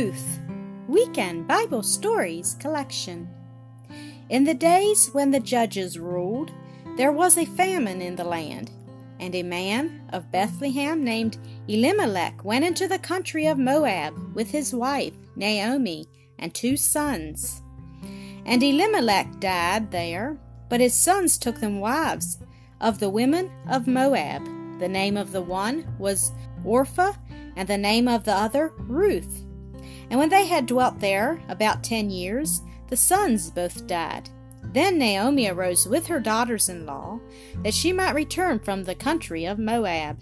Ruth Weekend Bible Stories Collection. In the days when the judges ruled, there was a famine in the land, and a man of Bethlehem named Elimelech went into the country of Moab with his wife Naomi and two sons. And Elimelech died there, but his sons took them wives of the women of Moab. The name of the one was Orpah, and the name of the other Ruth. And when they had dwelt there about ten years, the sons both died. Then Naomi arose with her daughters in law, that she might return from the country of Moab.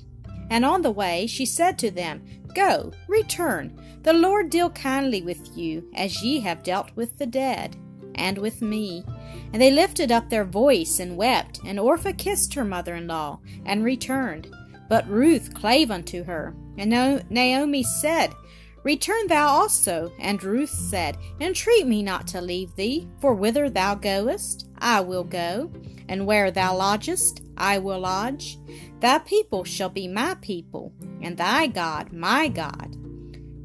And on the way she said to them, Go, return, the Lord deal kindly with you, as ye have dealt with the dead, and with me. And they lifted up their voice and wept, and Orpah kissed her mother in law, and returned. But Ruth clave unto her. And Naomi said, Return thou also. And Ruth said, Entreat me not to leave thee, for whither thou goest, I will go, and where thou lodgest, I will lodge. Thy people shall be my people, and thy God my God.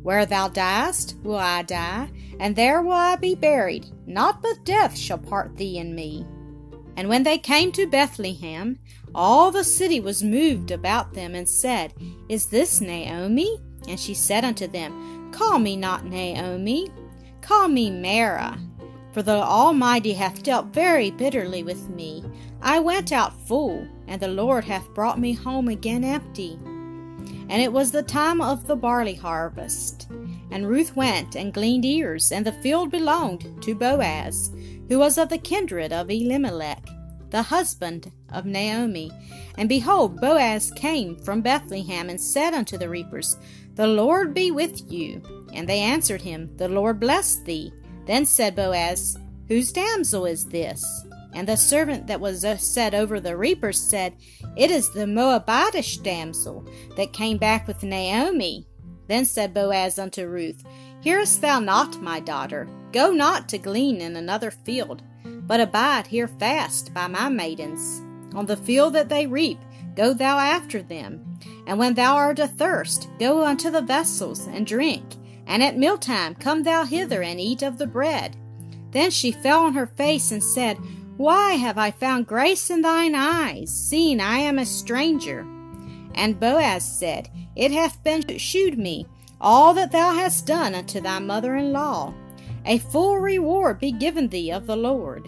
Where thou diest, will I die, and there will I be buried. Not but death shall part thee and me. And when they came to Bethlehem, all the city was moved about them and said, Is this Naomi? And she said unto them, Call me not Naomi, call me Mara, for the Almighty hath dealt very bitterly with me. I went out full, and the Lord hath brought me home again empty. And it was the time of the barley harvest. And Ruth went and gleaned ears, and the field belonged to Boaz, who was of the kindred of Elimelech, the husband of Naomi. And behold, Boaz came from Bethlehem and said unto the reapers, The Lord be with you. And they answered him, The Lord bless thee. Then said Boaz, Whose damsel is this? And the servant that was uh, set over the reapers said, It is the Moabitish damsel that came back with Naomi. Then said Boaz unto Ruth, Hearest thou not, my daughter? Go not to glean in another field, but abide here fast by my maidens. On the field that they reap, go thou after them. And when thou art athirst, go unto the vessels and drink. And at mealtime come thou hither and eat of the bread. Then she fell on her face and said, Why have I found grace in thine eyes, seeing I am a stranger? And Boaz said, It hath been shewed me all that thou hast done unto thy mother in law. A full reward be given thee of the Lord.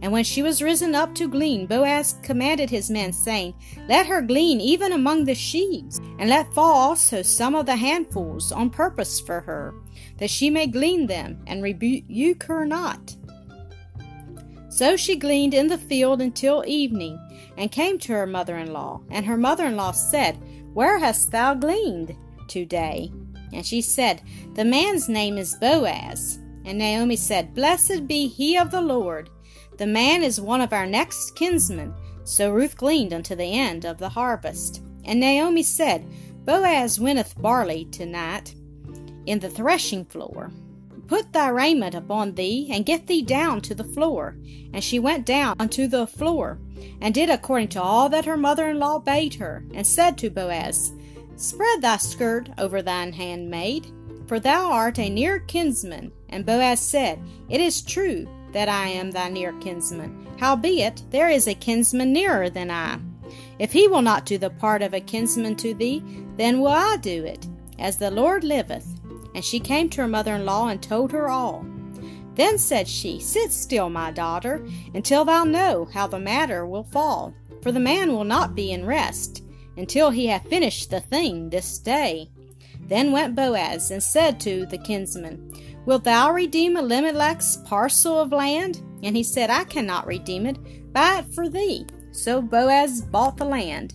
And when she was risen up to glean, Boaz commanded his men, saying, Let her glean even among the sheaves, and let fall also some of the handfuls on purpose for her, that she may glean them, and rebuke her not. So she gleaned in the field until evening, and came to her mother in law. And her mother in law said, Where hast thou gleaned today? And she said, The man's name is Boaz. And Naomi said, Blessed be he of the Lord the man is one of our next kinsmen. So Ruth gleaned unto the end of the harvest. And Naomi said, Boaz winneth barley tonight in the threshing floor. Put thy raiment upon thee, and get thee down to the floor. And she went down unto the floor, and did according to all that her mother in law bade her, and said to Boaz, Spread thy skirt over thine handmaid, for thou art a near kinsman. And Boaz said, It is true, that I am thy near kinsman. Howbeit, there is a kinsman nearer than I. If he will not do the part of a kinsman to thee, then will I do it, as the Lord liveth. And she came to her mother in law and told her all. Then said she, Sit still, my daughter, until thou know how the matter will fall. For the man will not be in rest, until he hath finished the thing this day. Then went Boaz and said to the kinsman, Wilt thou redeem Elimelech's parcel of land? And he said, I cannot redeem it. Buy it for thee. So Boaz bought the land,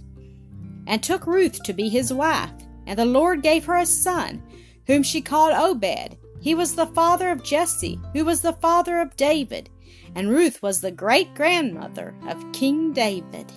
and took Ruth to be his wife. And the Lord gave her a son, whom she called Obed. He was the father of Jesse, who was the father of David. And Ruth was the great grandmother of King David.